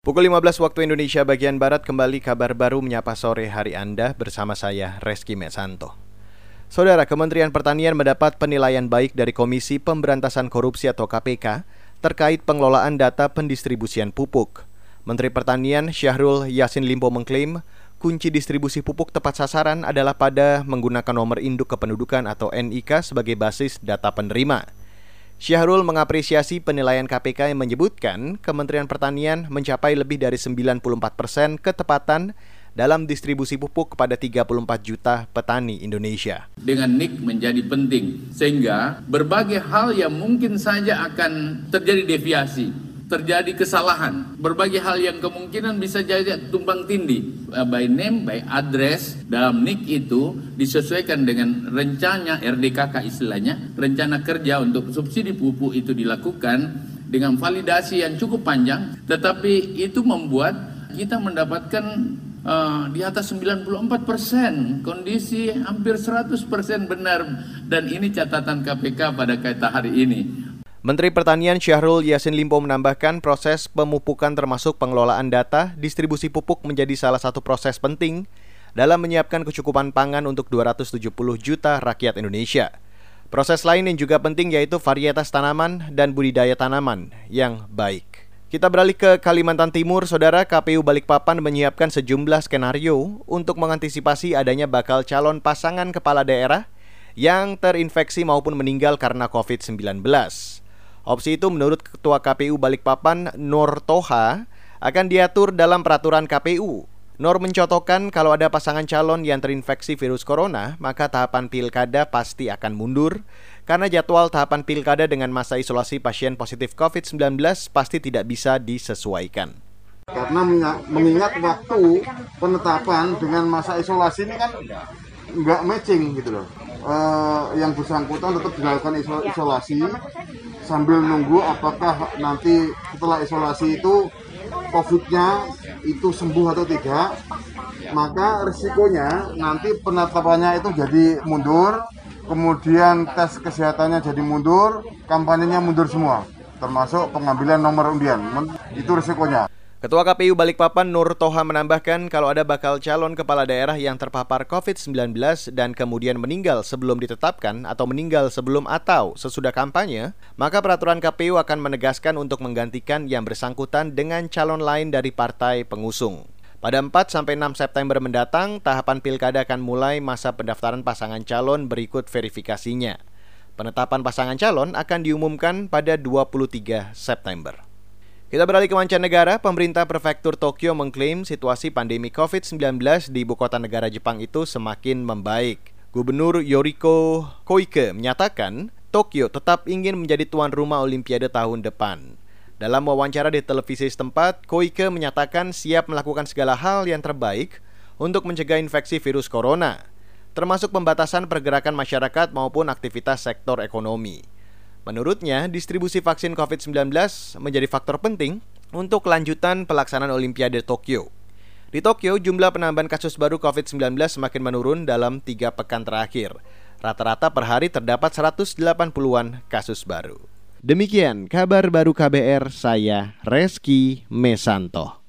Pukul 15 waktu Indonesia bagian Barat kembali kabar baru menyapa sore hari Anda bersama saya Reski Mesanto. Saudara, Kementerian Pertanian mendapat penilaian baik dari Komisi Pemberantasan Korupsi atau KPK terkait pengelolaan data pendistribusian pupuk. Menteri Pertanian Syahrul Yasin Limpo mengklaim kunci distribusi pupuk tepat sasaran adalah pada menggunakan nomor induk kependudukan atau NIK sebagai basis data penerima. Syahrul mengapresiasi penilaian KPK yang menyebutkan Kementerian Pertanian mencapai lebih dari 94 persen ketepatan dalam distribusi pupuk kepada 34 juta petani Indonesia. Dengan NIK menjadi penting, sehingga berbagai hal yang mungkin saja akan terjadi deviasi terjadi kesalahan. Berbagai hal yang kemungkinan bisa jadi tumpang tindih. Eh, by name, by address dalam NIK itu disesuaikan dengan rencana RDKK istilahnya, rencana kerja untuk subsidi pupuk itu dilakukan dengan validasi yang cukup panjang, tetapi itu membuat kita mendapatkan uh, di atas 94 persen, kondisi hampir 100 persen benar, dan ini catatan KPK pada kaitan hari ini. Menteri Pertanian Syahrul Yasin Limpo menambahkan proses pemupukan termasuk pengelolaan data distribusi pupuk menjadi salah satu proses penting dalam menyiapkan kecukupan pangan untuk 270 juta rakyat Indonesia. Proses lain yang juga penting yaitu varietas tanaman dan budidaya tanaman yang baik. Kita beralih ke Kalimantan Timur, Saudara KPU Balikpapan menyiapkan sejumlah skenario untuk mengantisipasi adanya bakal calon pasangan kepala daerah yang terinfeksi maupun meninggal karena COVID-19. Opsi itu menurut Ketua KPU Balikpapan Nur Toha akan diatur dalam peraturan KPU. Nur mencotokkan kalau ada pasangan calon yang terinfeksi virus corona, maka tahapan pilkada pasti akan mundur karena jadwal tahapan pilkada dengan masa isolasi pasien positif COVID-19 pasti tidak bisa disesuaikan. Karena mengingat waktu penetapan dengan masa isolasi ini kan nggak matching gitu loh. Uh, yang bersangkutan tetap dilakukan isolasi sambil nunggu apakah nanti setelah isolasi itu COVID-nya itu sembuh atau tidak, maka risikonya nanti penetapannya itu jadi mundur, kemudian tes kesehatannya jadi mundur, kampanyenya mundur semua, termasuk pengambilan nomor undian. Itu risikonya. Ketua KPU Balikpapan Nur Toha menambahkan kalau ada bakal calon kepala daerah yang terpapar COVID-19 dan kemudian meninggal sebelum ditetapkan atau meninggal sebelum atau sesudah kampanye, maka peraturan KPU akan menegaskan untuk menggantikan yang bersangkutan dengan calon lain dari partai pengusung. Pada 4 sampai 6 September mendatang, tahapan pilkada akan mulai masa pendaftaran pasangan calon berikut verifikasinya. Penetapan pasangan calon akan diumumkan pada 23 September. Kita beralih ke mancanegara, pemerintah prefektur Tokyo mengklaim situasi pandemi COVID-19 di ibu kota negara Jepang itu semakin membaik. Gubernur Yoriko Koike menyatakan Tokyo tetap ingin menjadi tuan rumah Olimpiade tahun depan. Dalam wawancara di televisi setempat, Koike menyatakan siap melakukan segala hal yang terbaik untuk mencegah infeksi virus corona, termasuk pembatasan pergerakan masyarakat maupun aktivitas sektor ekonomi. Menurutnya, distribusi vaksin COVID-19 menjadi faktor penting untuk kelanjutan pelaksanaan Olimpiade Tokyo. Di Tokyo, jumlah penambahan kasus baru COVID-19 semakin menurun dalam tiga pekan terakhir. Rata-rata per hari terdapat 180-an kasus baru. Demikian kabar baru KBR, saya Reski Mesanto.